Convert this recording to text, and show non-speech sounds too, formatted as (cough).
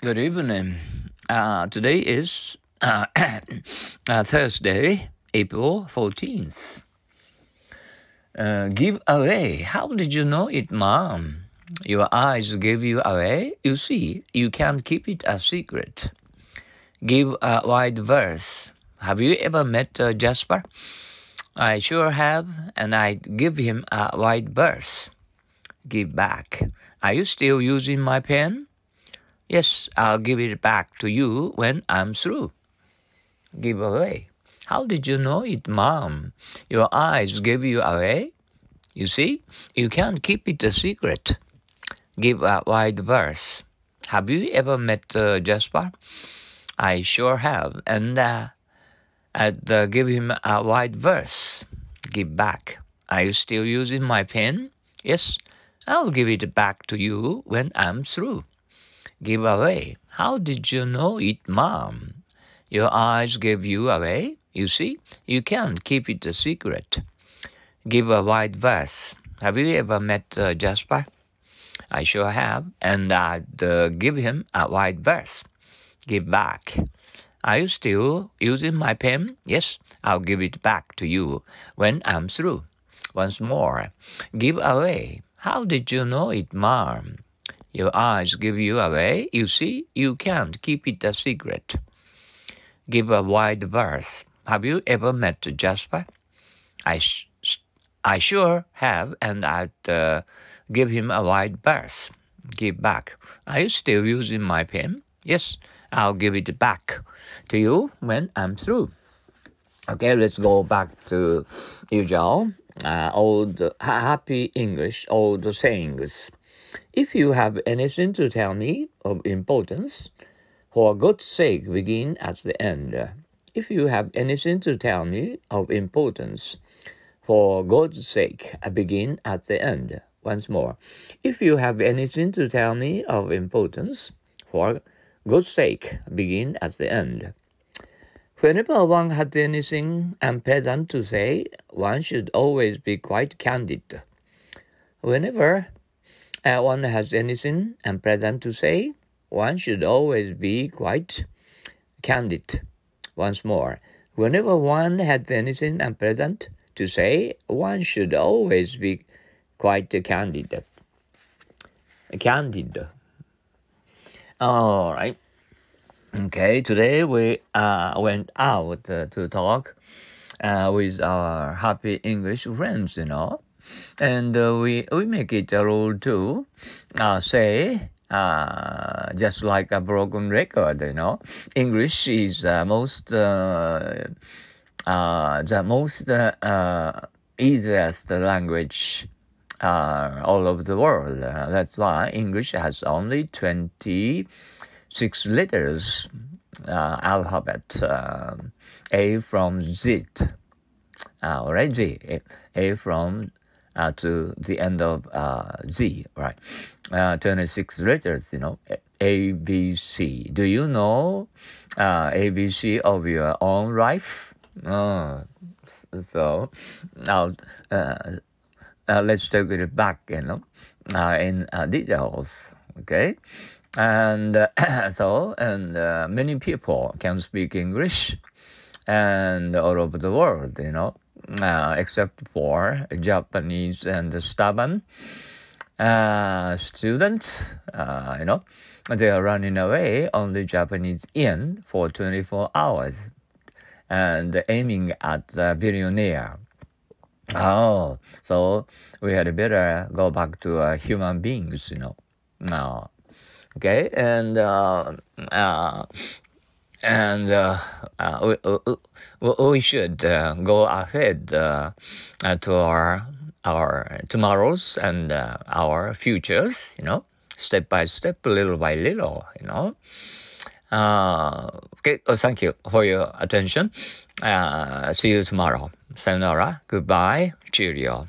Good evening. Uh, today is uh, (clears throat) uh, Thursday, April 14th. Uh, give away. How did you know it, Mom? Your eyes gave you away. You see, you can't keep it a secret. Give a wide verse. Have you ever met uh, Jasper? I sure have, and I'd give him a wide berth. Give back. Are you still using my pen? Yes, I'll give it back to you when I'm through. Give away. How did you know it, Mom? Your eyes gave you away. You see, you can't keep it a secret. Give a wide berth. Have you ever met uh, Jasper? I sure have, and uh, I'd uh, give him a wide verse. Give back. Are you still using my pen? Yes, I'll give it back to you when I'm through. Give away. How did you know it, Mom? Your eyes gave you away. You see, you can't keep it a secret. Give a wide verse. Have you ever met uh, Jasper? I sure have, and I'd uh, give him a wide verse. Give back. Are you still using my pen? Yes, I'll give it back to you when I'm through. Once more, give away. How did you know it, Mom? Your eyes give you away. You see, you can't keep it a secret. Give a wide berth. Have you ever met Jasper? I, I sure have, and I'd uh, give him a wide berth. Give back. Are you still using my pen? Yes, I'll give it back to you when I'm through. Okay, let's go back to usual uh, old happy English, old sayings. If you have anything to tell me of importance, for God's sake begin at the end. If you have anything to tell me of importance, for God's sake begin at the end. Once more. If you have anything to tell me of importance, for God's sake begin at the end. Whenever one has anything unpleasant to say, one should always be quite candid. Whenever one has anything unpleasant to say, one should always be quite candid. Once more, whenever one has anything unpleasant to say, one should always be quite candid. Candid. All right. Okay, today we uh, went out uh, to talk uh, with our happy English friends, you know, and uh, we we make it a rule to uh, say uh, just like a broken record, you know. English is uh, most uh, uh, the most uh, easiest language all over the world. That's why English has only twenty six letters alphabet A from Z. Uh, right, Z. A, A from uh, to the end of uh, Z, right? Uh, 26 letters, you know, A, B, C. Do you know uh, A, B, C of your own life? Uh, so now uh, let's take it back, you know, in details, okay? and (coughs) so and many people can speak English and all over the world, you know, uh, except for Japanese and stubborn uh, students, uh, you know, they are running away on the Japanese yen for 24 hours and aiming at the billionaire. Oh, so we had better go back to uh, human beings, you know. No okay and uh, and uh, uh we, we should uh, go ahead uh, to our our tomorrows and our futures you know step by step little by little you know. Okay oh, thank you for your attention. See you tomorrow. Sayonara. Goodbye. Cheerio